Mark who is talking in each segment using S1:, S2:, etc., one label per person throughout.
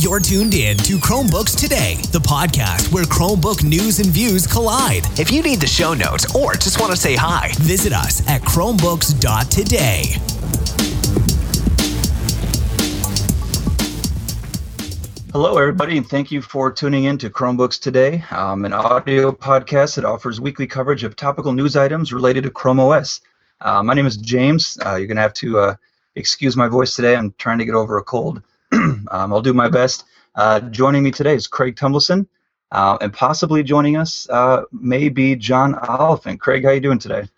S1: You're tuned in to Chromebooks Today, the podcast where Chromebook news and views collide.
S2: If you need the show notes or just want to say hi,
S1: visit us at chromebooks.today.
S3: Hello, everybody, and thank you for tuning in to Chromebooks Today, um, an audio podcast that offers weekly coverage of topical news items related to Chrome OS. Uh, my name is James. Uh, you're going to have to uh, excuse my voice today. I'm trying to get over a cold. um, I'll do my best. Uh, joining me today is Craig Tumbleson, uh, and possibly joining us uh, may be John Oliphant. Craig, how are you doing today?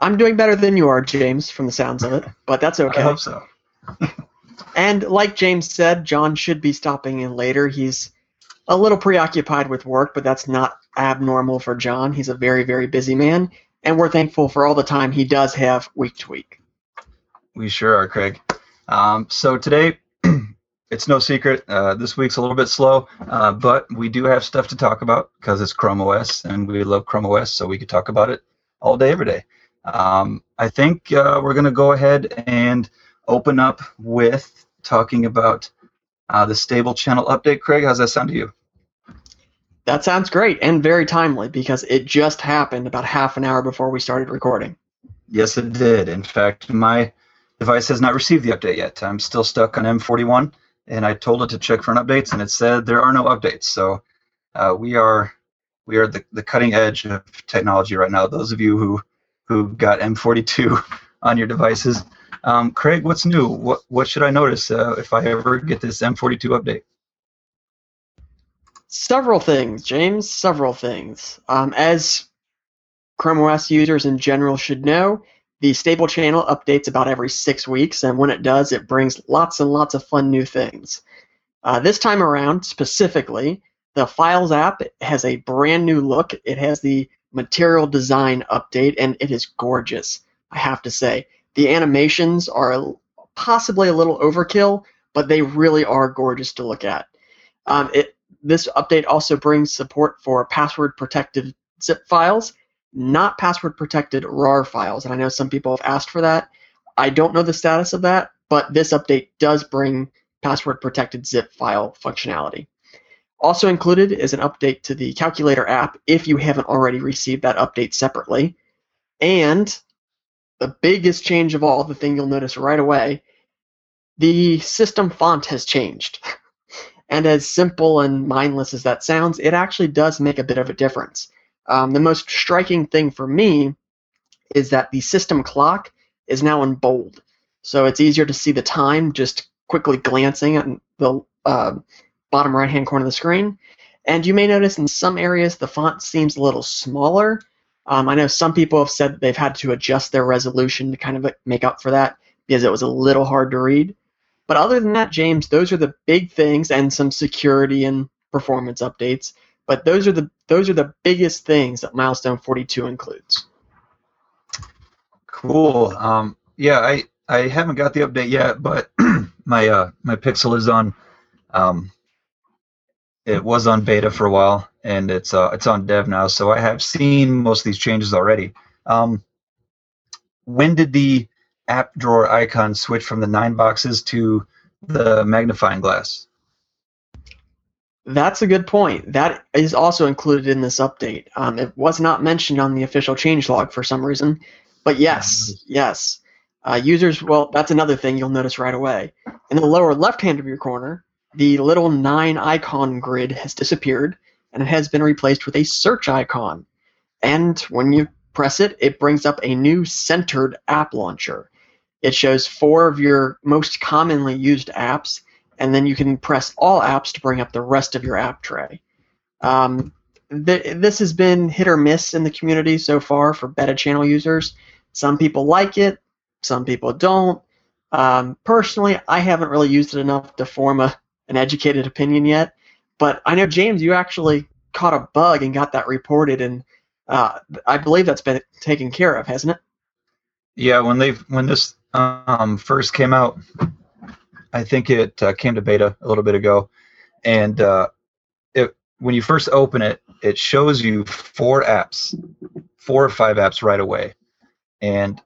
S4: I'm doing better than you are, James, from the sounds of it, but that's okay.
S3: I hope so.
S4: and like James said, John should be stopping in later. He's a little preoccupied with work, but that's not abnormal for John. He's a very, very busy man, and we're thankful for all the time he does have week to week.
S3: We sure are, Craig. Um, so today, it's no secret. Uh, this week's a little bit slow, uh, but we do have stuff to talk about because it's Chrome OS, and we love Chrome OS, so we could talk about it all day, every day. Um, I think uh, we're going to go ahead and open up with talking about uh, the stable channel update. Craig, how's that sound to you?
S4: That sounds great and very timely because it just happened about half an hour before we started recording.
S3: Yes, it did. In fact, my device has not received the update yet. I'm still stuck on M41, and I told it to check for updates, and it said there are no updates. So uh, we are we are the, the cutting edge of technology right now. Those of you who who got M42 on your devices, um, Craig, what's new? What what should I notice uh, if I ever get this M42 update?
S4: Several things, James. Several things. Um, as Chrome OS users in general should know, the stable channel updates about every six weeks, and when it does, it brings lots and lots of fun new things. Uh, this time around, specifically, the Files app has a brand new look. It has the material design update, and it is gorgeous, I have to say. The animations are possibly a little overkill, but they really are gorgeous to look at. Um, it, this update also brings support for password protected zip files not password protected RAR files. And I know some people have asked for that. I don't know the status of that, but this update does bring password protected zip file functionality. Also included is an update to the calculator app if you haven't already received that update separately. And the biggest change of all, the thing you'll notice right away, the system font has changed. and as simple and mindless as that sounds, it actually does make a bit of a difference. Um, the most striking thing for me is that the system clock is now in bold. So it's easier to see the time just quickly glancing at the uh, bottom right hand corner of the screen. And you may notice in some areas the font seems a little smaller. Um, I know some people have said they've had to adjust their resolution to kind of make up for that because it was a little hard to read. But other than that, James, those are the big things and some security and performance updates. But those are the those are the biggest things that Milestone 42 includes.
S3: Cool. Um, yeah, I I haven't got the update yet, but my uh, my Pixel is on. Um, it was on beta for a while, and it's uh, it's on dev now. So I have seen most of these changes already. Um, when did the app drawer icon switch from the nine boxes to the magnifying glass?
S4: That's a good point. That is also included in this update. Um, it was not mentioned on the official changelog for some reason, but yes, yes. Uh, users, well, that's another thing you'll notice right away. In the lower left hand of your corner, the little nine icon grid has disappeared and it has been replaced with a search icon. And when you press it, it brings up a new centered app launcher. It shows four of your most commonly used apps and then you can press all apps to bring up the rest of your app tray. Um, th- this has been hit or miss in the community so far for beta channel users. Some people like it, some people don't. Um, personally, I haven't really used it enough to form a, an educated opinion yet. But I know James, you actually caught a bug and got that reported, and uh, I believe that's been taken care of, hasn't it?
S3: Yeah, when they when this um, first came out, I think it uh, came to beta a little bit ago, and uh, it when you first open it, it shows you four apps, four or five apps right away, and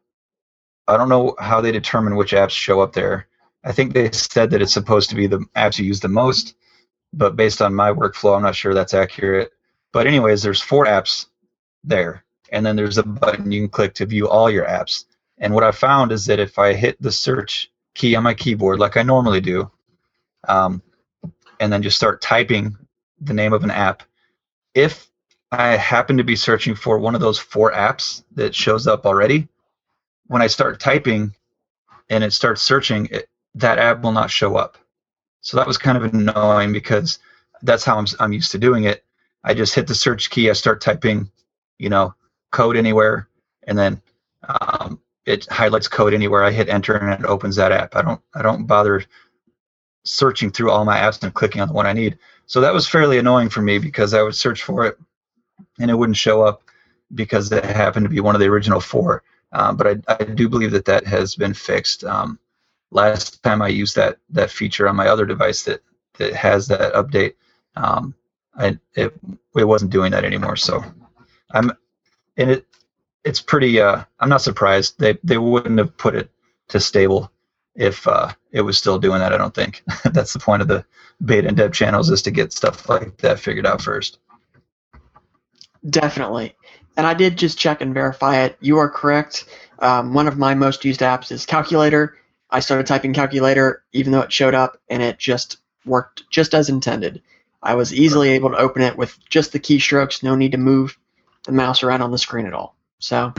S3: I don't know how they determine which apps show up there, I think they said that it's supposed to be the apps you use the most, but based on my workflow, I'm not sure that's accurate. But anyways, there's four apps there, and then there's a button you can click to view all your apps. And what I found is that if I hit the search key on my keyboard like I normally do, um, and then just start typing the name of an app, if I happen to be searching for one of those four apps that shows up already, when I start typing and it starts searching, it, that app will not show up. So that was kind of annoying because that's how I'm, I'm used to doing it. I just hit the search key, I start typing, you know, Codeanywhere, and then um, it highlights Codeanywhere. I hit enter and it opens that app. I don't I don't bother searching through all my apps and clicking on the one I need. So that was fairly annoying for me because I would search for it and it wouldn't show up because it happened to be one of the original four. Um, but I, I do believe that that has been fixed. Um, last time I used that that feature on my other device that that has that update, um, I it it wasn't doing that anymore. So I'm and it it's pretty. Uh, I'm not surprised they they wouldn't have put it to stable if uh, it was still doing that. I don't think that's the point of the beta and dev channels is to get stuff like that figured out first.
S4: Definitely. And I did just check and verify it. You are correct. Um, one of my most used apps is Calculator. I started typing Calculator, even though it showed up, and it just worked just as intended. I was easily able to open it with just the keystrokes, no need to move the mouse around on the screen at all. So,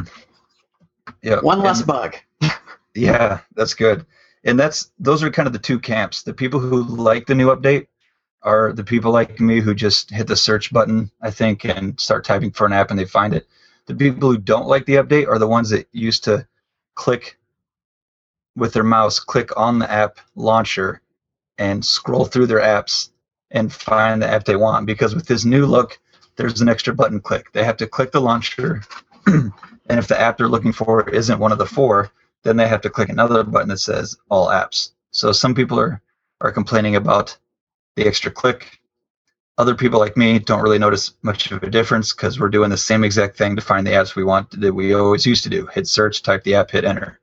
S3: yeah,
S4: one less bug.
S3: yeah, that's good. And that's those are kind of the two camps. The people who like the new update are the people like me who just hit the search button, I think, and start typing for an app and they find it. The people who don't like the update are the ones that used to click with their mouse, click on the app launcher, and scroll through their apps and find the app they want. Because with this new look, there's an extra button click. They have to click the launcher, and if the app they're looking for isn't one of the four, then they have to click another button that says all apps. So some people are, are complaining about the extra click. Other people like me don't really notice much of a difference because we're doing the same exact thing to find the apps we want that we always used to do. Hit search, type the app, hit enter.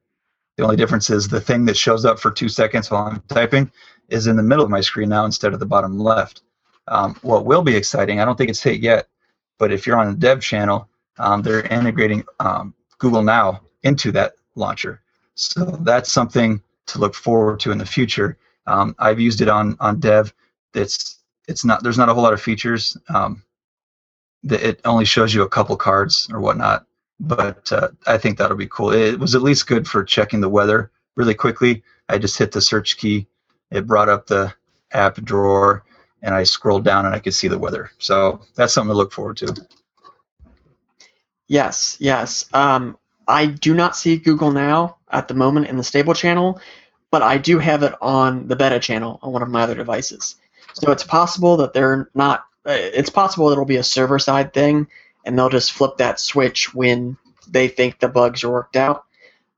S3: The only difference is the thing that shows up for two seconds while I'm typing is in the middle of my screen now instead of the bottom left. Um, what will be exciting, I don't think it's hit yet, but if you're on a dev channel, um, they're integrating um, Google Now into that launcher. So that's something to look forward to in the future. Um, I've used it on on dev it's it's not there's not a whole lot of features. Um, it only shows you a couple cards or whatnot, but uh, I think that'll be cool. It was at least good for checking the weather really quickly. I just hit the search key, it brought up the app drawer, and I scrolled down and I could see the weather. So that's something to look forward to.
S4: Yes, yes. Um, I do not see Google Now at the moment in the stable channel, but I do have it on the beta channel on one of my other devices. So it's possible that they're not. Uh, it's possible it'll be a server side thing, and they'll just flip that switch when they think the bugs are worked out.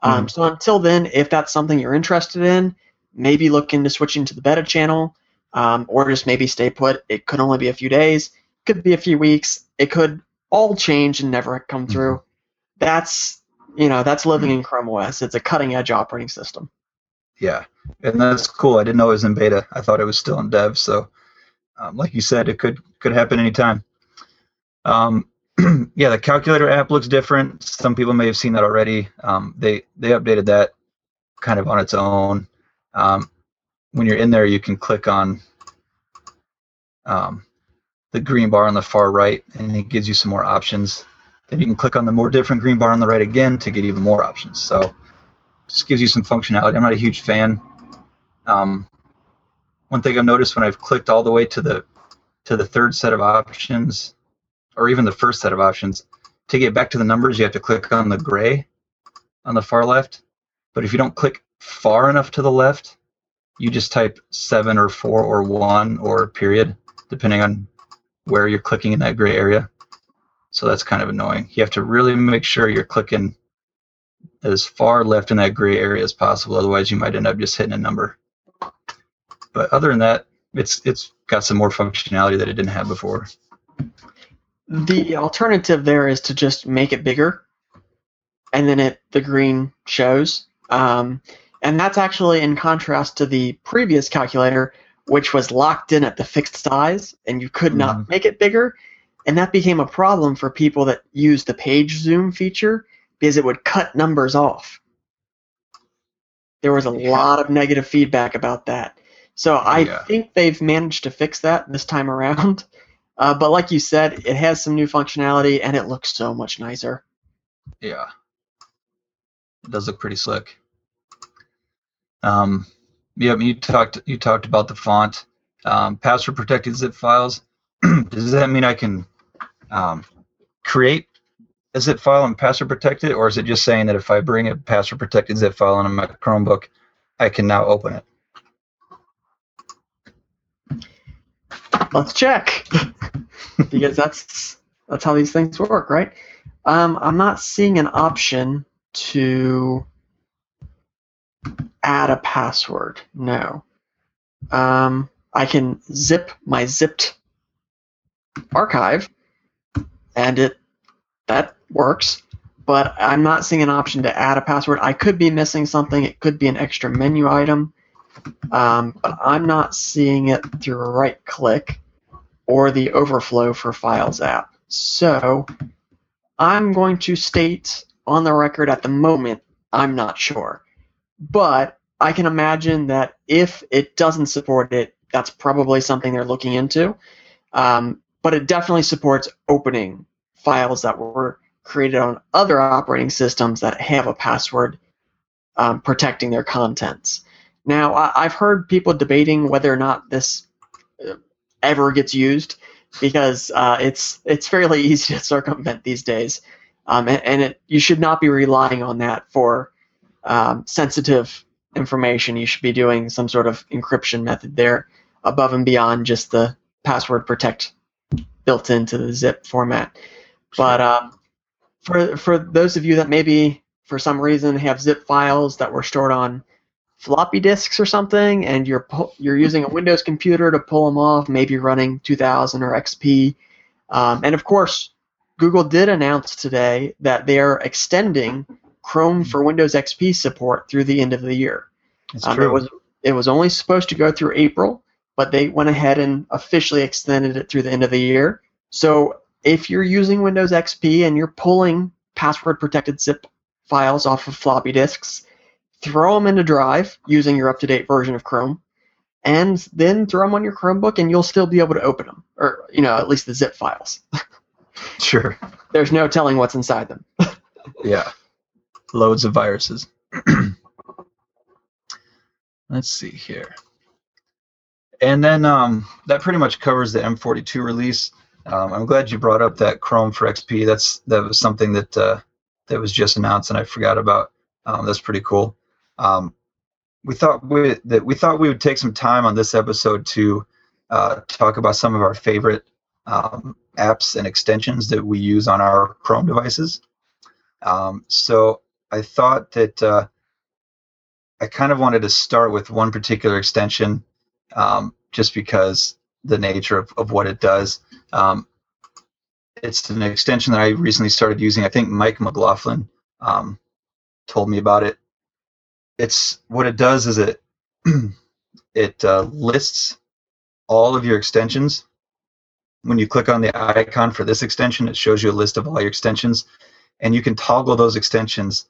S4: Um, mm. So until then, if that's something you're interested in, maybe look into switching to the beta channel, um, or just maybe stay put. It could only be a few days, could be a few weeks. It could all change and never come mm-hmm. through. That's you know that's living in Chrome OS. It's a cutting edge operating system.
S3: Yeah, and that's cool. I didn't know it was in beta. I thought it was still in dev. So, um, like you said, it could could happen anytime. Um, yeah, the calculator app looks different. Some people may have seen that already. Um, they they updated that kind of on its own. Um, when you're in there, you can click on um, the green bar on the far right, and it gives you some more options. Then you can click on the more different green bar on the right again to get even more options. So just gives you some functionality. I'm not a huge fan. Um, one thing I've noticed when I've clicked all the way to the to the third set of options, or even the first set of options, to get back to the numbers, you have to click on the gray on the far left. But if you don't click far enough to the left, you just type seven or four or one or period, depending on where you're clicking in that gray area. So that's kind of annoying. You have to really make sure you're clicking as far left in that gray area as possible. Otherwise, you might end up just hitting a number. But other than that, it's it's got some more functionality that it didn't have before.
S4: The alternative there is to just make it bigger, and then it the green shows. Um, And that's actually in contrast to the previous calculator, which was locked in at the fixed size and you could not
S3: Mhm.
S4: make it bigger. And that became a problem for people that use the page zoom feature because it would cut numbers off. There was a
S3: Yeah.
S4: lot of negative feedback about that. So I
S3: Yeah.
S4: think they've managed to fix that this time around. Uh, but like you said, it has some new functionality and it looks so much nicer.
S3: Yeah. It does look pretty slick. Um, yeah, you talked you talked about the font, um, password protected zip files. Does that mean I can um, create a zip file and password protect it, or is it just saying that if I bring a password protected zip file on my Chromebook, I can now open it?
S4: Let's check because that's that's how these things work, right? Um, I'm not seeing an option to add a password. No. Um, I can zip my zipped archive, and it that works. But I'm not seeing an option to add a password. I could be missing something. It could be an extra menu item, um, but I'm not seeing it through a right click or the Overflow for Files app. So I'm going to state on the record at the moment I'm not sure. But I can imagine that if it doesn't support it, that's probably something they're looking into. Um, but it definitely supports opening files that were created on other operating systems that have a password um, protecting their contents. Now, I- I've heard people debating whether or not this uh, ever gets used because uh, it's it's fairly easy to circumvent these days, um, and, and it, you should not be relying on that for um, sensitive information. You should be doing some sort of encryption method there above and beyond just the password protect built into the zip format. But um, for for those of you that maybe for some reason have zip files that were stored on floppy disks or something, and you're you're using a Windows computer to pull them off, maybe running 2000 or XP, um, and of course, Google did announce today that they are extending Chrome for Windows XP support through the end of the year.
S3: It's
S4: Um,
S3: true.
S4: it was it was only supposed to go through April, but they went ahead and officially extended it through the end of the year. So if you're using Windows XP and you're pulling password protected zip files off of floppy disks, throw them into Drive using your up to date version of Chrome, and then throw them on your Chromebook, and you'll still be able to open them, or you know at least the zip files.
S3: sure.
S4: There's no telling what's inside them.
S3: Yeah. Loads of viruses. Let's see here. And then um, that pretty much covers the M42 release. Um, I'm glad you brought up that Chrome for XP. That's that was something that uh, that was just announced and I forgot about. Um, that's pretty cool. Um, we thought we, that we thought we would take some time on this episode to uh, talk about some of our favorite um, apps and extensions that we use on our Chrome devices. Um, so I thought that uh, I kind of wanted to start with one particular extension, um, just because the nature of, of what it does. Um, it's an extension that I recently started using. I think Mike McLaughlin um, told me about it. It's what it does is it it uh, lists all of your extensions. When you click on the icon for this extension, it shows you a list of all your extensions and you can toggle those extensions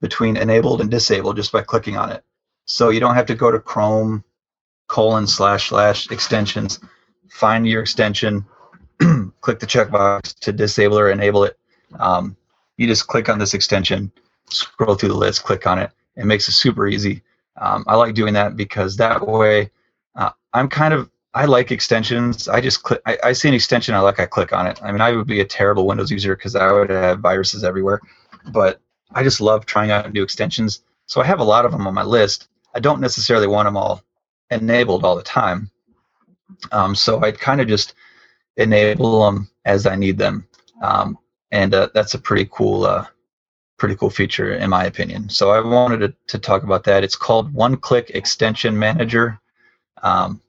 S3: between enabled and disabled just by clicking on it. So you don't have to go to Chrome colon slash slash extensions, find your extension, click the checkbox to disable or enable it. Um, you just click on this extension, scroll through the list, click on it. It makes it super easy. Um, I like doing that because that way uh, I'm kind of I like extensions. I just click. I, I see an extension I like. I click on it. I mean, I would be a terrible Windows user because I would have viruses everywhere. But I just love trying out new extensions. So I have a lot of them on my list. I don't necessarily want them all enabled all the time. Um, so I kind of just enable them as I need them, um, and uh, that's a pretty cool, uh, pretty cool feature in my opinion. So I wanted to, to talk about that. It's called One Click Extension Manager. Um,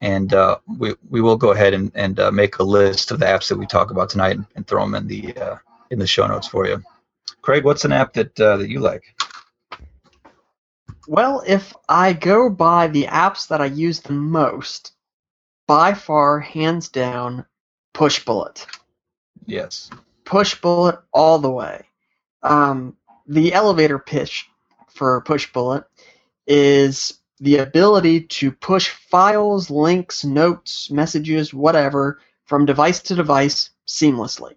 S3: and uh, we we will go ahead and, and uh, make a list of the apps that we talk about tonight and throw them in the uh, in the show notes for you. Craig, what's an app that uh, that you like?
S4: Well, if I go by the apps that I use the most, by far, hands down, Pushbullet.
S3: Yes.
S4: Pushbullet all the way. Um, the elevator pitch for Pushbullet is the ability to push files, links, notes, messages, whatever, from device to device seamlessly.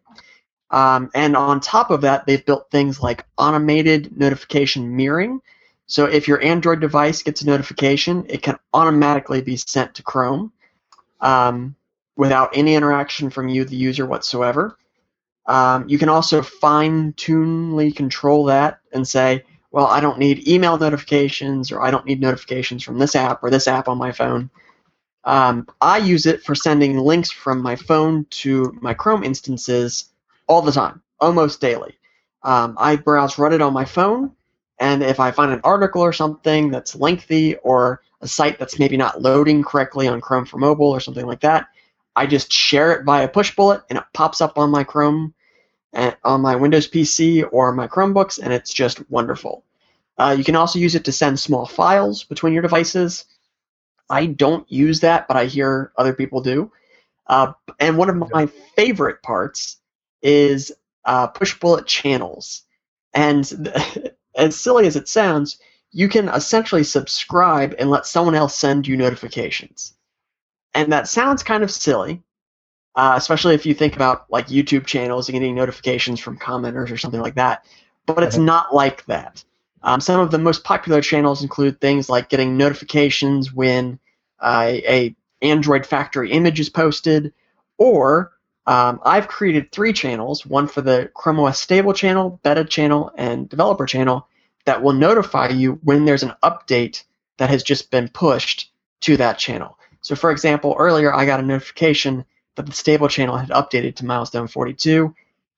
S4: Um, and on top of that, they've built things like automated notification mirroring. So if your Android device gets a notification, it can automatically be sent to Chrome um, without any interaction from you, the user, whatsoever. Um, you can also fine tunely control that and say, well, I don't need email notifications or I don't need notifications from this app or this app on my phone. Um, I use it for sending links from my phone to my Chrome instances all the time, almost daily. Um, I browse Reddit on my phone, and if I find an article or something that's lengthy or a site that's maybe not loading correctly on Chrome for mobile or something like that, I just share it via Pushbullet and it pops up on my Chrome and on my Windows PC or my Chromebooks, and it's just wonderful. Uh, you can also use it to send small files between your devices. I don't use that, but I hear other people do. Uh, and one of my favorite parts is uh, Pushbullet channels. And as silly as it sounds, you can essentially subscribe and let someone else send you notifications. And that sounds kind of silly, uh, especially if you think about like YouTube channels and getting notifications from commenters or something like that. But it's not like that. Um, some of the most popular channels include things like getting notifications when uh, a Android factory image is posted, or um, I've created three channels: one for the Chrome OS stable channel, beta channel, and developer channel that will notify you when there's an update that has just been pushed to that channel. So, for example, earlier I got a notification that the stable channel had updated to milestone 42.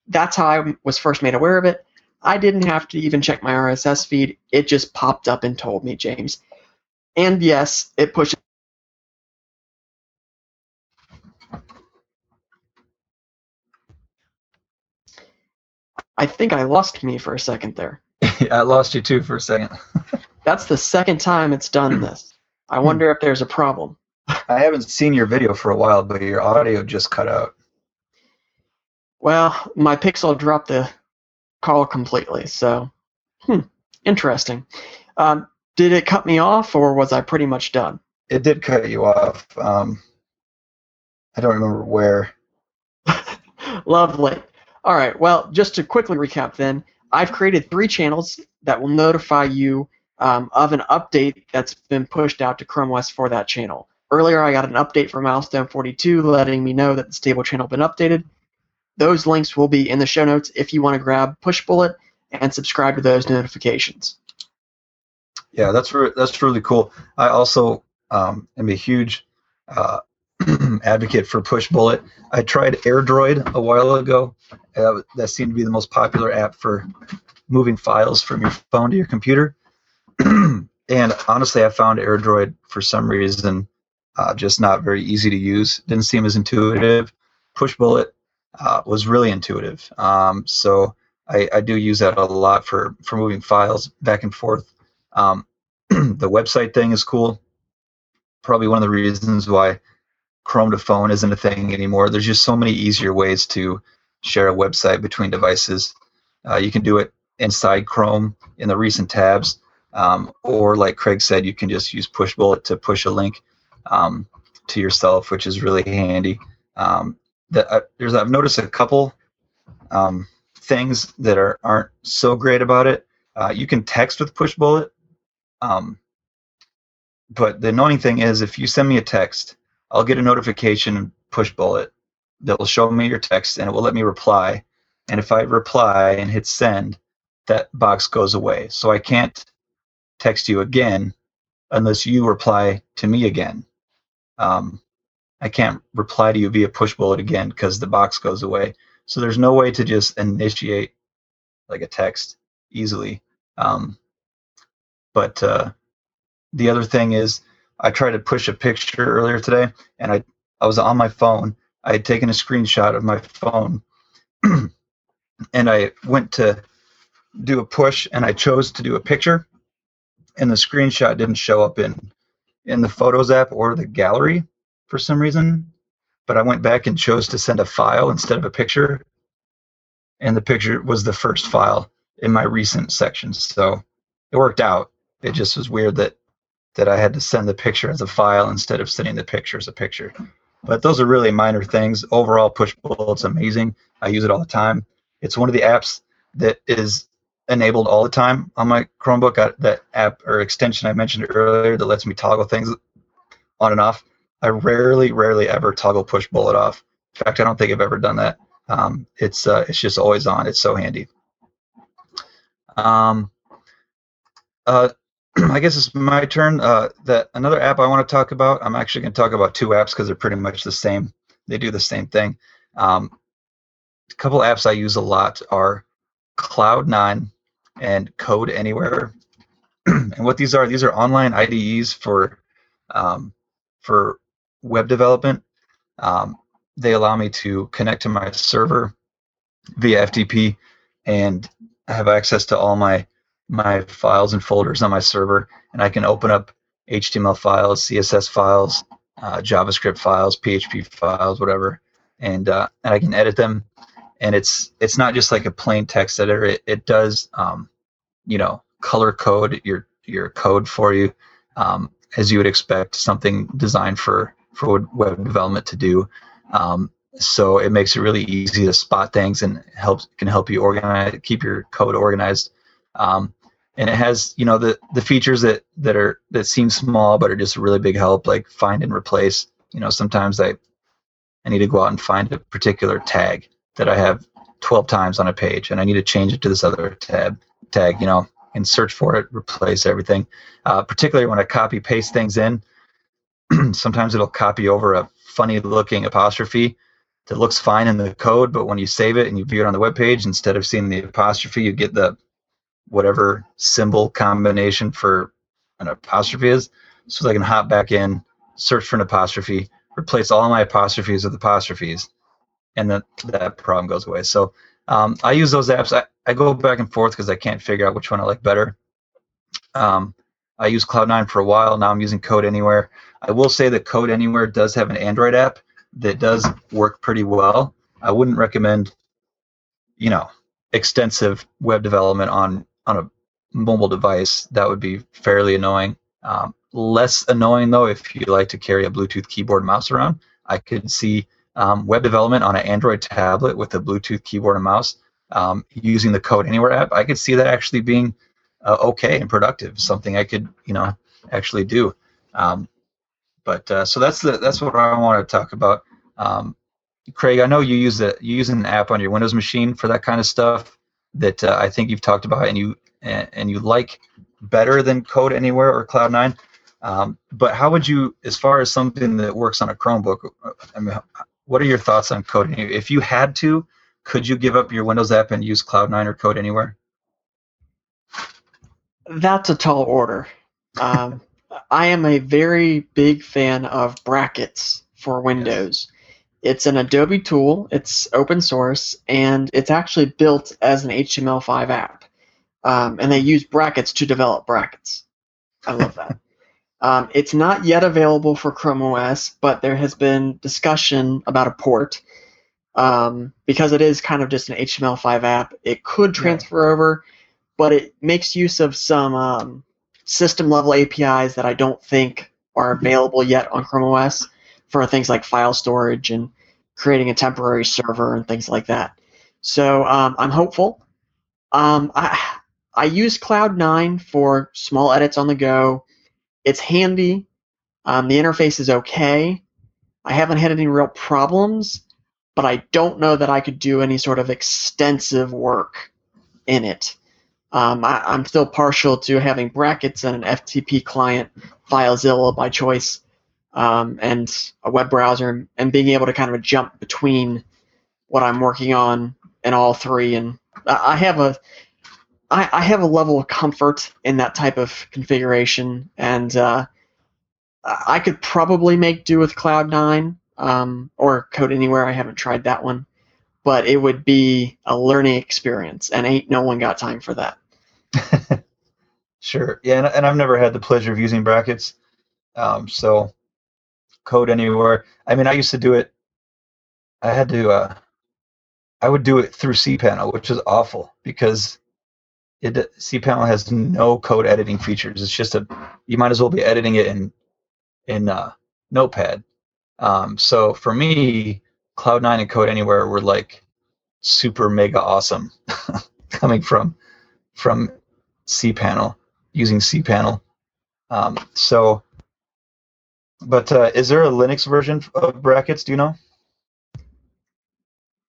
S4: That's how I was first made aware of it. I didn't have to even check my RSS feed. It just popped up and told me, James. And yes, it pushed. I think I lost me for a second there.
S3: I lost you too for a second.
S4: That's the second time it's done this. I wonder if there's a problem.
S3: I haven't seen your video for a while, but your audio just cut out.
S4: Well, my Pixel dropped the call completely, so hmm, interesting. Um, did it cut me off, or was I pretty much done?
S3: It did cut you off. Um, I don't remember where.
S4: Lovely. All right. Well, just to quickly recap, then I've created three channels that will notify you um, of an update that's been pushed out to Chrome OS for that channel. Earlier, I got an update from Milestone 42 letting me know that the stable channel has been updated. Those links will be in the show notes if you want to grab Pushbullet and subscribe to those notifications.
S3: Yeah, that's re- that's really cool. I also um, am a huge uh, advocate for Pushbullet. I tried AirDroid a while ago. Uh, that seemed to be the most popular app for moving files from your phone to your computer. and honestly, I found AirDroid for some reason uh, just not very easy to use. Didn't seem as intuitive. Pushbullet uh, was really intuitive. Um, so I, I, do use that a lot for, for moving files back and forth. Um, the website thing is cool. Probably one of the reasons why Chrome to phone isn't a thing anymore. There's just so many easier ways to share a website between devices. Uh, you can do it inside Chrome in the recent tabs, um, or like Craig said, you can just use Pushbullet to push a link um, to yourself, which is really handy. Um, that uh, there's I've noticed a couple um, things that are aren't so great about it. Uh, you can text with Pushbullet, um, but the annoying thing is if you send me a text, I'll get a notification Pushbullet that will show me your text and it will let me reply. And if I reply and hit send, that box goes away. So I can't text you again unless you reply to me again. Um, I can't reply to you via Pushbullet again because the box goes away. So there's no way to just initiate like a text easily. Um, but uh, the other thing is, I tried to push a picture earlier today, and I I was on my phone. I had taken a screenshot of my phone, and I went to do a push, and I chose to do a picture, and the screenshot didn't show up in in the Photos app or the gallery for some reason. But I went back and chose to send a file instead of a picture, and the picture was the first file in my recent sections. So it worked out. It just was weird that that I had to send the picture as a file instead of sending the picture as a picture. But those are really minor things. Overall, Pushbullet's amazing. I use it all the time. It's one of the apps that is enabled all the time on my Chromebook. I, that app or extension I mentioned earlier that lets me toggle things on and off. I rarely, rarely ever toggle Pushbullet off. In fact, I don't think I've ever done that. Um, it's uh, it's just always on. It's so handy. Um, uh, I guess it's my turn. Uh, that another app I want to talk about. I'm actually going to talk about two apps because they're pretty much the same. They do the same thing. Um, a couple apps I use a lot are Cloud9 and Codeanywhere. and what these are, these are online IDEs for um, for web development. Um, they allow me to connect to my server via FTP and have access to all my my files and folders on my server, and I can open up HTML files, CSS files, uh, JavaScript files, PHP files, whatever, and uh, and I can edit them. And it's it's not just like a plain text editor. It, it does um, you know color code your your code for you um, as you would expect something designed for for web development to do. Um, so it makes it really easy to spot things and helps can help you organize keep your code organized. Um, and it has you know the the features that that are that seem small but are just a really big help like find and replace. You know sometimes i i need to go out and find a particular tag that i have 12 times on a page and i need to change it to this other tab tag you know and search for it replace everything. Uh, particularly when i copy paste things in sometimes it'll copy over a funny looking apostrophe that looks fine in the code but when you save it and you view it on the web page instead of seeing the apostrophe you get the whatever symbol combination for an apostrophe is so they can hop back in, search for an apostrophe, replace all my apostrophes with apostrophes, and then that problem goes away. So um, I use those apps. I, I go back and forth because I can't figure out which one I like better. Um, I used Cloud9 for a while. Now I'm using Codeanywhere. I will say that Codeanywhere does have an Android app that does work pretty well. I wouldn't recommend, you know, extensive web development on on a mobile device, that would be fairly annoying. Um, less annoying though if you like to carry a Bluetooth keyboard mouse around. I could see um, web development on an Android tablet with a Bluetooth keyboard and mouse um, using the Codeanywhere app. I could see that actually being uh, okay and productive, something I could you know actually do. Um, but uh, so that's the that's what I want to talk about. Um, Craig, I know you use the you use an app on your Windows machine for that kind of stuff that uh, I think you've talked about and you and, and, you like better than Codeanywhere or Cloud9. Um, but how would you, as far as something that works on a Chromebook, I mean, what are your thoughts on Codeanywhere? If you had to, could you give up your Windows app and use Cloud9 or Codeanywhere?
S4: That's a tall order. Um, I am a very big fan of brackets for Windows. Yes. It's an Adobe tool, it's open source, and it's actually built as an HTML5 app. Um, and they use brackets to develop brackets. I love that. um, it's not yet available for Chrome OS, but there has been discussion about a port. Um, because it is kind of just an HTML5 app, it could transfer yeah. over, but it makes use of some um, system level APIs that I don't think are available yet on Chrome OS for things like file storage and creating a temporary server and things like that. So um, I'm hopeful. Um, I I use Cloud9 for small edits on the go. It's handy. Um, the interface is okay. I haven't had any real problems, but I don't know that I could do any sort of extensive work in it. Um, I, am still partial to having brackets and an FTP client, FileZilla by choice um, and a web browser and being able to kind of jump between what I'm working on and all three. And I have a I, I have a level of comfort in that type of configuration, and uh, I could probably make do with Cloud9 um, or Codeanywhere. I haven't tried that one, but it would be a learning experience, and ain't no one got time for that.
S3: Sure. Yeah, and, and I've never had the pleasure of using brackets. Um, so Codeanywhere. I mean, I used to do it. I had to. Uh, I would do it through cPanel, which is awful because it cPanel has no code editing features. It's just a. You might as well be editing it in in uh, Notepad. Um, so for me, Cloud9 and Codeanywhere were like super mega awesome coming from from cPanel using cPanel. Um, so, but uh, is there a Linux version of brackets? Do you know?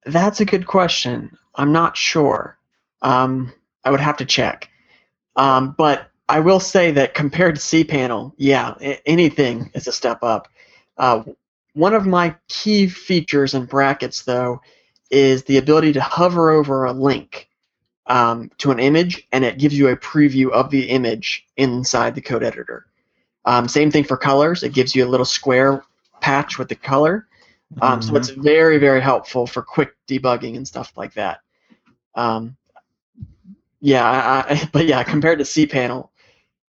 S4: That's a good question. I'm not sure. Um, I would have to check. Um, but I will say that compared to cPanel, yeah, anything is a step up. Uh, one of my key features in brackets, though, is the ability to hover over a link um, to an image, and it gives you a preview of the image inside the code editor. Um, same thing for colors; it gives you a little square patch with the color. Um, mm-hmm. So it's very, very helpful for quick debugging and stuff like that. Um, yeah, I, but yeah, compared to cPanel,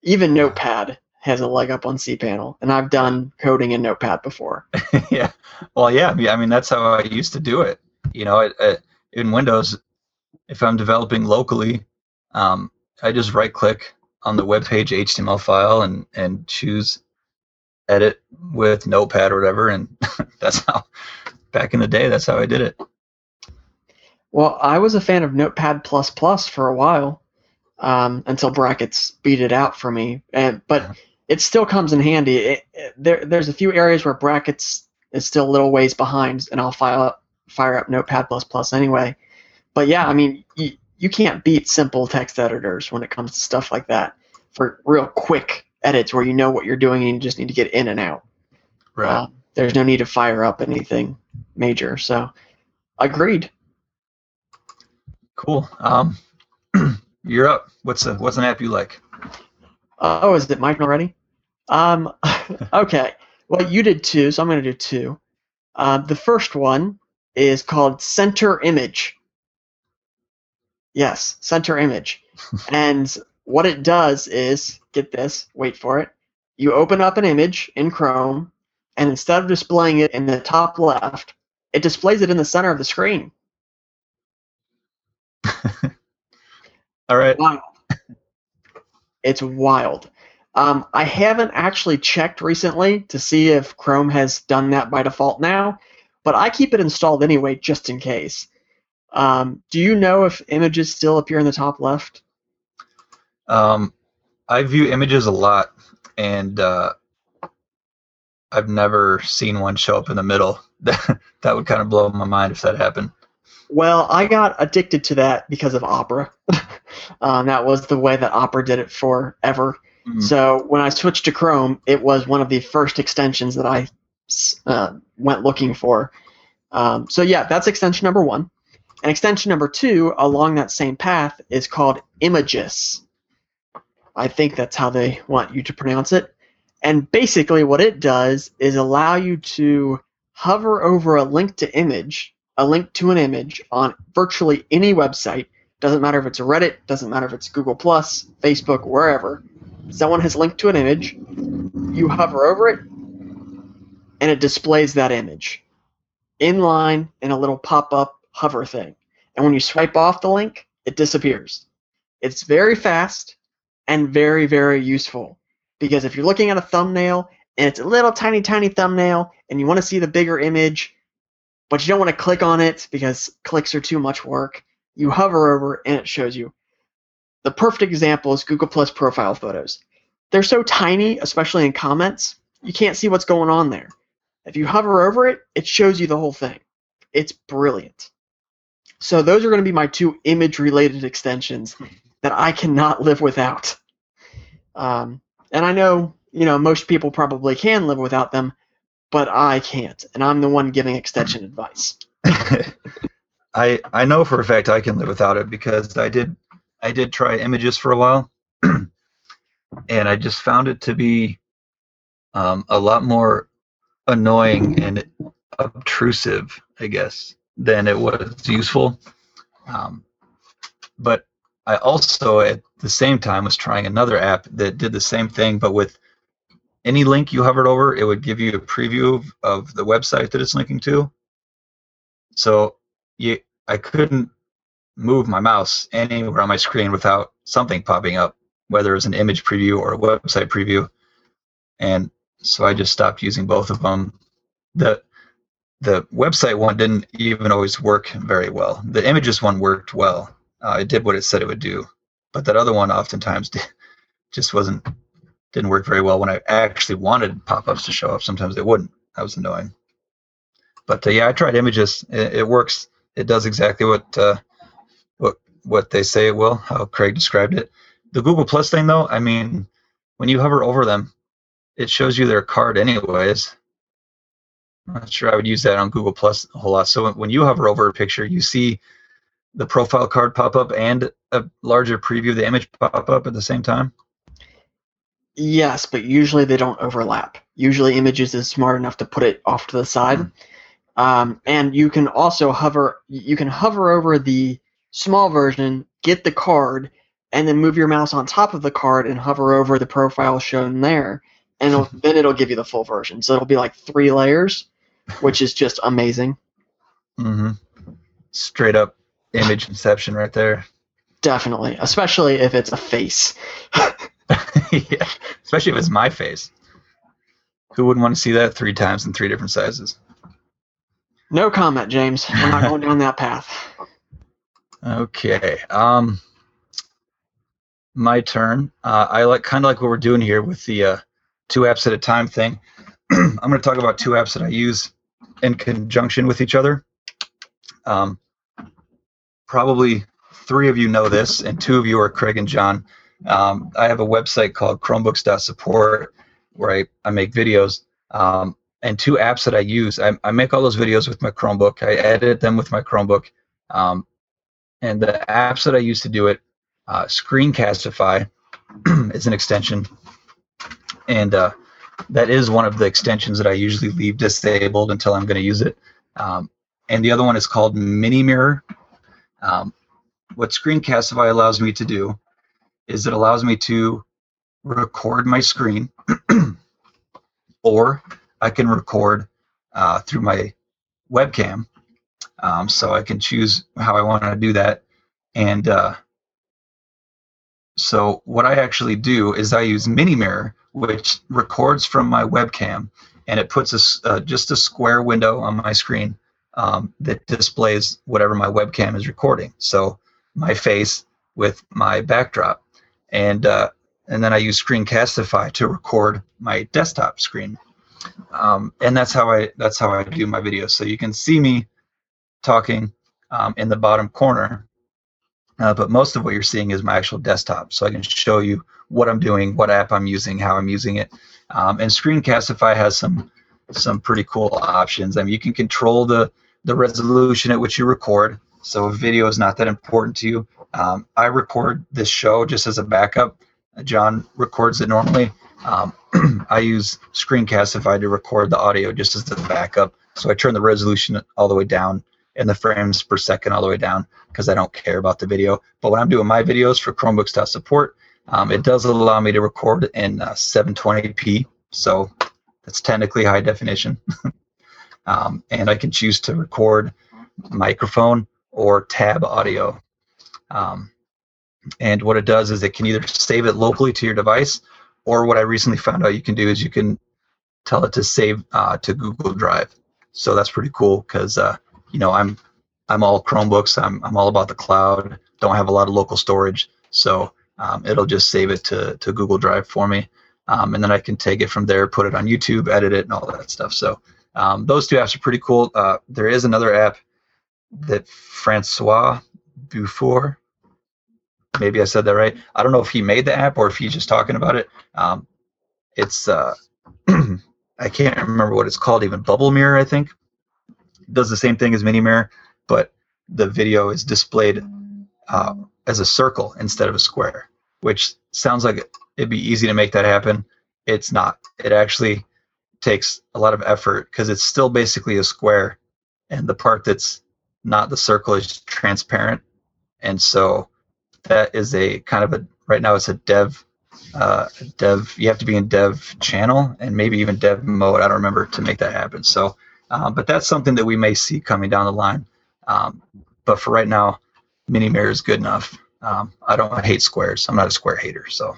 S4: even Notepad has a leg up on cPanel, and I've done coding in Notepad before.
S3: yeah, well, yeah, I mean that's how I used to do it. You know, it, it, in Windows, if I'm developing locally, um, I just right click on the web page HTML file and and choose edit with Notepad or whatever, and that's how back in the day that's how I did it.
S4: Well, I was a fan of Notepad for a while um, until brackets beat it out for me, and but it still comes in handy. It, it, there, there's a few areas where brackets is still a little ways behind, and I'll fire up, fire up Notepad anyway. But yeah, I mean, you, you can't beat simple text editors when it comes to stuff like that for real quick edits where you know what you're doing and you just need to get in and out.
S3: Right. Uh,
S4: there's no need to fire up anything major. So, agreed.
S3: Cool. Um, you're up. What's a, what's an app you like?
S4: Oh, is it Mike already? Um, okay. Well, you did two, so I'm going to do two. Uh, the first one is called Center Image. Yes, Center Image. and what it does is, get this, wait for it. You open up an image in Chrome, and instead of displaying it in the top left, it displays it in the center of the screen.
S3: All right.
S4: It's wild. Um, I haven't actually checked recently to see if Chrome has done that by default now, but I keep it installed anyway just in case. Um, do you know if images still appear in the top left?
S3: Um, I view images a lot, and uh, I've never seen one show up in the middle. that would kind of blow my mind if that happened.
S4: Well, I got addicted to that because of Opera. um, that was the way that Opera did it forever. Mm-hmm. So when I switched to Chrome, it was one of the first extensions that I uh, went looking for. Um, so yeah, that's extension number one. And extension number two along that same path is called Imagus. I think that's how they want you to pronounce it. And basically, what it does is allow you to hover over a link to image, a link to an image on virtually any website. Doesn't matter if it's Reddit, doesn't matter if it's Google Facebook, wherever. Someone has linked to an image. You hover over it, and it displays that image in line in a little pop up hover thing. And when you swipe off the link, it disappears. It's very fast and very, very useful. Because if you're looking at a thumbnail and it's a little tiny, tiny thumbnail and you want to see the bigger image, but you don't want to click on it because clicks are too much work, you hover over and it shows you. The perfect example is Google Plus profile photos. They're so tiny, especially in comments, you can't see what's going on there. If you hover over it, it shows you the whole thing. It's brilliant. So those are going to be my two image related extensions that I cannot live without. Um, and I know, you know, most people probably can live without them, but I can't, and I'm the one giving extension advice.
S3: I I know for a fact I can live without it because I did I did try Imagus for a while, and I just found it to be um, a lot more annoying and obtrusive, I guess, than it was useful. Um, but I also at the same time was trying another app that did the same thing, but with any link you hovered over, it would give you a preview of, the website that it's linking to. So you, I couldn't move my mouse anywhere on my screen without something popping up, whether it was an image preview or a website preview. And so I just stopped using both of them. The the website one didn't even always work very well. The Imagus one worked well. Uh, it did what it said it would do, but that other one oftentimes just wasn't didn't work very well when I actually wanted pop-ups to show up. Sometimes they wouldn't. That was annoying. But uh, yeah, I tried Imagus. It, it, works. It does exactly what uh, what what they say it will. How Craig described it. The Google Plus thing, though, I mean, when you hover over them, it shows you their card anyways. I'm not sure I would use that on Google Plus a whole lot. So when you hover over a picture, you see the profile card pop up and a larger preview of the image pop up at the same time.
S4: Yes, but usually they don't overlap. Usually Imagus is smart enough to put it off to the side. Mm-hmm. Um, and you can also hover you can hover over the small version, get the card, and then move your mouse on top of the card and hover over the profile shown there. And it'll, then it'll give you the full version. So it'll be like three layers, which is just amazing.
S3: Mm-hmm. Straight up image inception right there.
S4: Definitely, especially if it's a face.
S3: yeah, especially if it's my face. Who wouldn't want to see that three times in three different sizes?
S4: No comment, James. We're not going down that path.
S3: Okay. Um, my turn. Uh, I like kind of like what we're doing here with the uh, two apps at a time thing. I'm going to talk about two apps that I use in conjunction with each other. Um, probably three of you know this, and two of you are Craig and John. Um, I have a website called Chromebooks.support where I, I make videos. Um, and two apps that I use. I, I, make all those videos with my Chromebook. I edit them with my Chromebook. Um, and the apps that I use to do it, uh, Screencastify is an extension. And uh, that is one of the extensions that I usually leave disabled until I'm going to use it. Um, and the other one is called Mini Mirror. Um, what Screencastify allows me to do is it allows me to record my screen or I can record uh, through my webcam. Um, so I can choose how I want to do that. And uh, so what I actually do is I use Mini Mirror, which records from my webcam, and it puts a, uh, just a square window on my screen um, that displays whatever my webcam is recording. So my face with my backdrop and uh, and then I use Screencastify to record my desktop screen, um, and that's how I that's how I do my videos. So you can see me talking um, in the bottom corner, uh, but most of what you're seeing is my actual desktop. So I can show you what I'm doing, what app I'm using, how I'm using it, um, and Screencastify has some some pretty cool options. I mean, you can control the the resolution at which you record. So if video is not that important to you, um, I record this show just as a backup. John records it normally. Um, I use Screencastify to record the audio just as the backup. So I turn the resolution all the way down and the frames per second all the way down because I don't care about the video. But when I'm doing my videos for Chromebooks.support, um, it does allow me to record in uh, 720p. So that's technically high definition. um, and I can choose to record microphone or tab audio. Um, and what it does is it can either save it locally to your device, or what I recently found out you can do is you can tell it to save uh, to Google Drive. So that's pretty cool because uh, you know I'm I'm all Chromebooks. I'm I'm all about the cloud. Don't have a lot of local storage, so um, it'll just save it to to Google Drive for me, um, and then I can take it from there, put it on YouTube, edit it, and all that stuff. So um, those two apps are pretty cool. Uh, there is another app that Francois Dufour maybe I said that right. I don't know if he made the app or if he's just talking about it. Um, it's uh, I can't remember what it's called. Even Bubble Mirror, I think, does the same thing as Mini Mirror, but the video is displayed uh, as a circle instead of a square, which sounds like it'd be easy to make that happen. It's not. It actually takes a lot of effort because it's still basically a square, and the part that's not the circle is transparent, and so that is a kind of a right now it's a dev uh, dev you have to be in dev channel and maybe even dev mode. I don't remember to make that happen. So uh, but that's something that we may see coming down the line. Um, but for right now mini mirror is good enough. Um, i don't hate squares. I'm not a square hater so.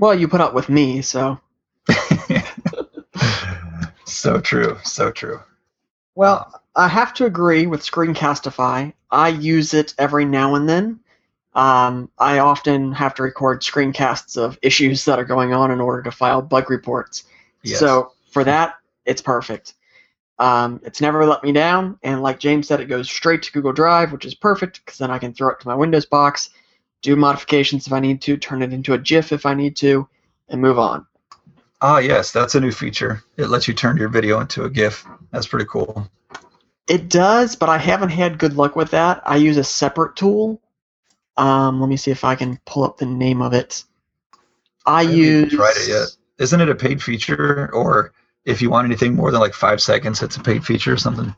S4: Well, you put up with me, so.
S3: so true. So true.
S4: Well, I have to agree with Screencastify. I use it every now and then. Um, I often have to record screencasts of issues that are going on in order to file bug reports.
S3: Yes.
S4: So for that, it's perfect. Um, it's never let me down, and like James said, it goes straight to Google Drive, which is perfect because then I can throw it to my Windows box, do modifications if I need to, turn it into a GIF if I need to, and move on.
S3: ah yes that's a new feature it lets you turn your video into a gif that's pretty cool
S4: It does, but I haven't had good luck with that. I use a separate tool. Um, let me see if I can pull up the name of it. I,
S3: haven't
S4: use.
S3: tried it yet isn't it a paid feature or if you want anything more than like five seconds it's a paid feature or something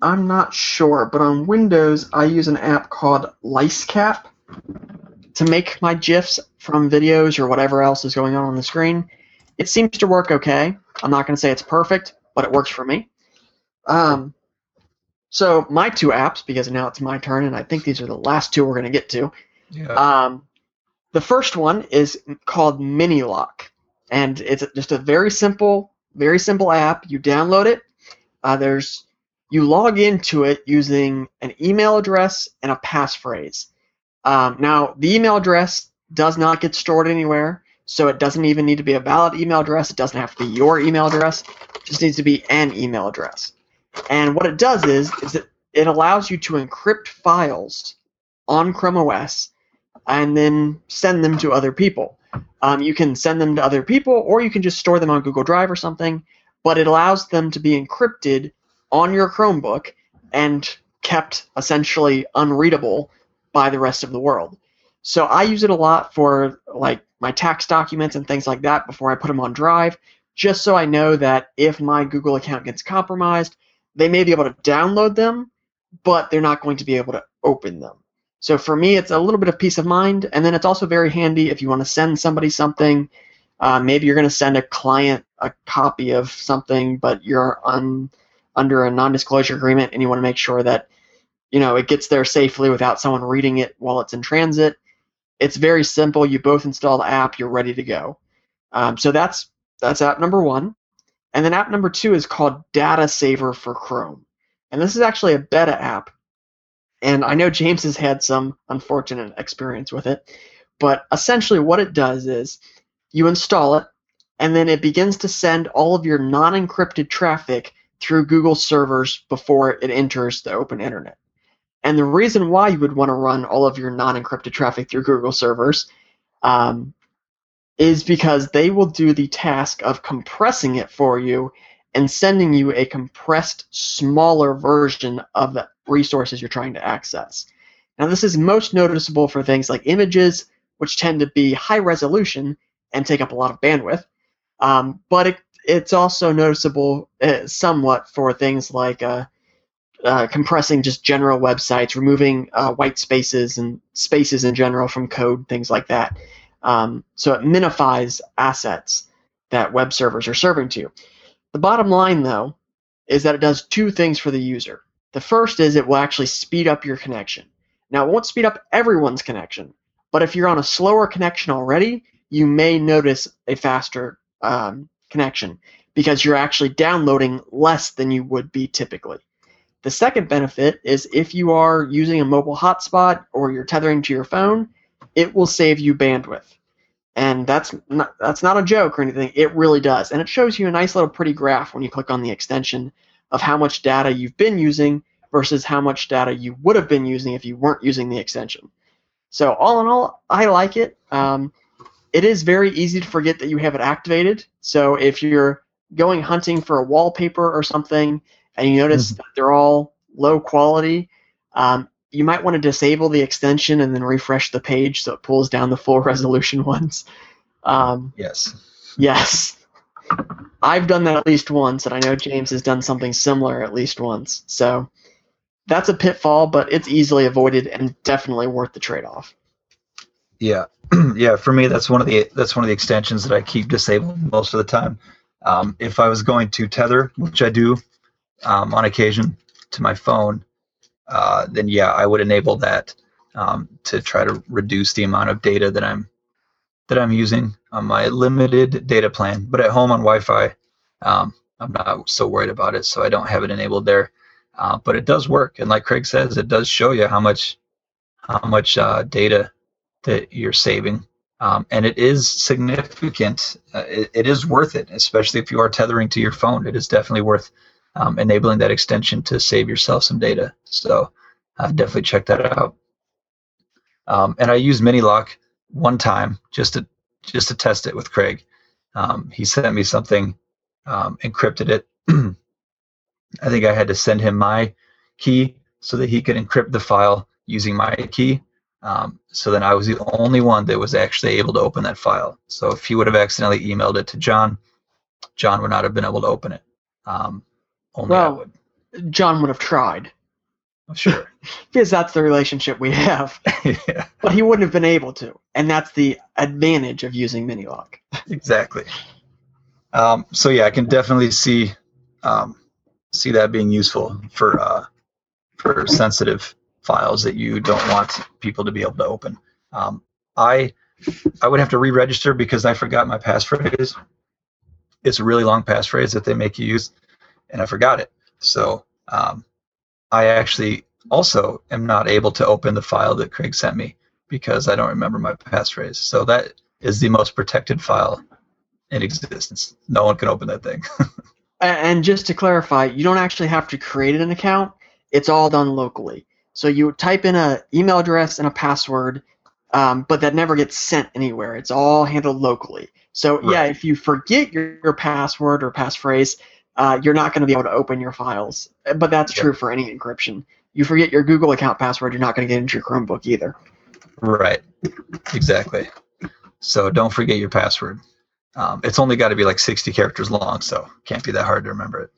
S4: I'm not sure, but on Windows, I use an app called LiceCap to make my GIFs from videos or whatever else is going on on the screen. It seems to work okay. I'm not going to say it's perfect, but it works for me. Um, so my two apps, because now it's my turn, and I think these are the last two we're going to get to.
S3: yeah
S4: Um, the first one is called MiniLock, and it's just a very simple, very simple app. You download it. Uh, there's you log into it using an email address and a passphrase. Um, now, the email address does not get stored anywhere, so it doesn't even need to be a valid email address. It doesn't have to be your email address. It just needs to be an email address. And what it does is, is it, it allows you to encrypt files on Chrome OS and then send them to other people. Um, you can send them to other people, or you can just store them on Google Drive or something. But it allows them to be encrypted on your Chromebook and kept essentially unreadable by the rest of the world. So I use it a lot for like my tax documents and things like that before I put them on Drive, just so I know that if my Google account gets compromised, they may be able to download them, but they're not going to be able to open them. So for me, it's a little bit of peace of mind, and then it's also very handy if you want to send somebody something. Uh, maybe you're going to send a client a copy of something, but you're un, under a non-disclosure agreement, and you want to make sure that you know it gets there safely without someone reading it while it's in transit. It's very simple. You both install the app, you're ready to go. Um, so that's that's app number one, and then app number two is called Data Saver for Chrome, and this is actually a beta app. And I know James has had some unfortunate experience with it, but essentially what it does is you install it, and then it begins to send all of your non encrypted traffic through Google servers before it enters the open internet. And the reason why you would want to run all of your non encrypted traffic through Google servers um, is because they will do the task of compressing it for you and sending you a compressed, smaller version of the resources you're trying to access. Now, this is most noticeable for things like images, which tend to be high resolution and take up a lot of bandwidth, um, but it, it's also noticeable uh, somewhat for things like uh, uh, compressing just general websites, removing uh, white spaces and spaces in general from code, things like that. Um, so it minifies assets that web servers are serving to you. The bottom line, though, is that it does two things for the user. The first is it will actually speed up your connection. Now, it won't speed up everyone's connection, but if you're on a slower connection already, you may notice a faster um, connection because you're actually downloading less than you would be typically. The second benefit is if you are using a mobile hotspot or you're tethering to your phone, it will save you bandwidth. And that's not, that's not a joke or anything. It really does. And it shows you a nice little pretty graph when you click on the extension of how much data you've been using versus how much data you would have been using if you weren't using the extension. So all in all, I like it. Um, it is very easy to forget that you have it activated. So if you're going hunting for a wallpaper or something and you notice
S3: Mhm.
S4: that they're all low quality, um, you might want to disable the extension and then refresh the page so it pulls down the full resolution ones. Um,
S3: yes
S4: yes. I've done that at least once, and I know James has done something similar at least once. So that's a pitfall, but it's easily avoided and definitely worth the trade-off.
S3: Yeah, yeah. For me, that's one of the that's one of the extensions that I keep disabled most of the time. Um, if I was going to tether, which I do um, on occasion to my phone, uh, then yeah, I would enable that um, to try to reduce the amount of data that I'm that I'm using on my limited data plan. But at home on Wi-Fi, um, I'm not so worried about it, so I don't have it enabled there. Uh, but it does work, and like Craig says, it does show you how much how much uh, data that you're saving, um, and it is significant. Uh, it, it is worth it, especially if you are tethering to your phone. It is definitely worth um, enabling that extension to save yourself some data. So uh, definitely check that out. Um, and I used Minilock one time just to just to test it with Craig. Um, he sent me something, um, encrypted it. I think I had to send him my key so that he could encrypt the file using my key. Um, so then I was the only one that was actually able to open that file. So if he would have accidentally emailed it to John, John would not have been able to open it. Um, only
S4: Well,
S3: would.
S4: John would have tried
S3: Sure.
S4: because that's the relationship we have,
S3: yeah,
S4: but he wouldn't have been able to, and that's the advantage of using Minilock.
S3: exactly. Um, so yeah, I can definitely see um, see that being useful for uh, for sensitive files that you don't want people to be able to open. Um, I I would have to re-register because I forgot my passphrase. It's a really long passphrase that they make you use, and I forgot it. So um, I actually also am not able to open the file that Craig sent me because I don't remember my passphrase. So that is the most protected file in existence. No one can open that thing.
S4: And just to clarify, you don't actually have to create an account. It's all done locally. So you type in a email address and a password, um, but that never gets sent anywhere. It's all handled locally. So yeah, if you forget your, your password or passphrase, uh, you're not going to be able to open your files. But that's true for any encryption. You forget your Google account password, you're not going to get into your Chromebook either.
S3: right. Exactly. So don't forget your password. Um, it's only got to be like 60 characters long, so can't be that hard to remember it.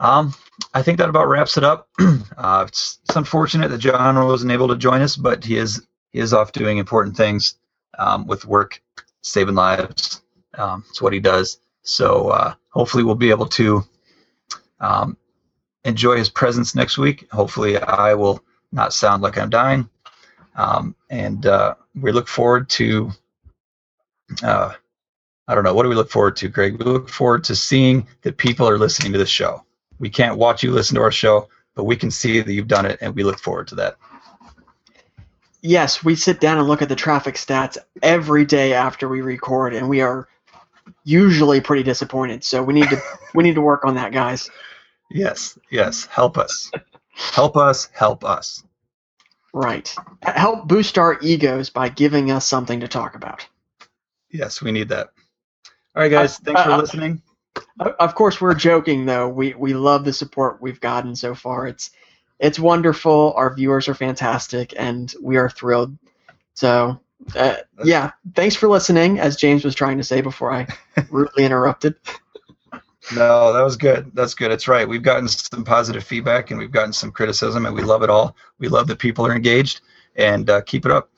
S3: Um, I think that about wraps it up. uh, it's, it's unfortunate that John wasn't able to join us, but he is he is off doing important things um, with work, saving lives. Um, it's what he does. So uh, hopefully we'll be able to um, enjoy his presence next week. Hopefully I will not sound like I'm dying. Um, and uh, we look forward to, uh, I don't know, what do we look forward to, Greg? We look forward to seeing that people are listening to the show. We can't watch you listen to our show, but we can see that you've done it, and we look forward to that.
S4: Yes, we sit down and look at the traffic stats every day after we record, and we are usually pretty disappointed. So we need to we need to work on that, guys.
S3: Yes, yes, help us. help us, help us.
S4: Right. Help boost our egos by giving us something to talk about.
S3: Yes, we need that. All right, guys, thanks for
S4: uh,
S3: listening.
S4: O- Of course, we're joking though. We we love the support we've gotten so far. It's it's wonderful. Our viewers are fantastic, and we are thrilled. So, uh, yeah, thanks for listening. As James was trying to say before I rudely interrupted.
S3: No, that was good. That's good. It's right. We've gotten some positive feedback and we've gotten some criticism, and we love it all. We love that people are engaged, and uh, keep it up.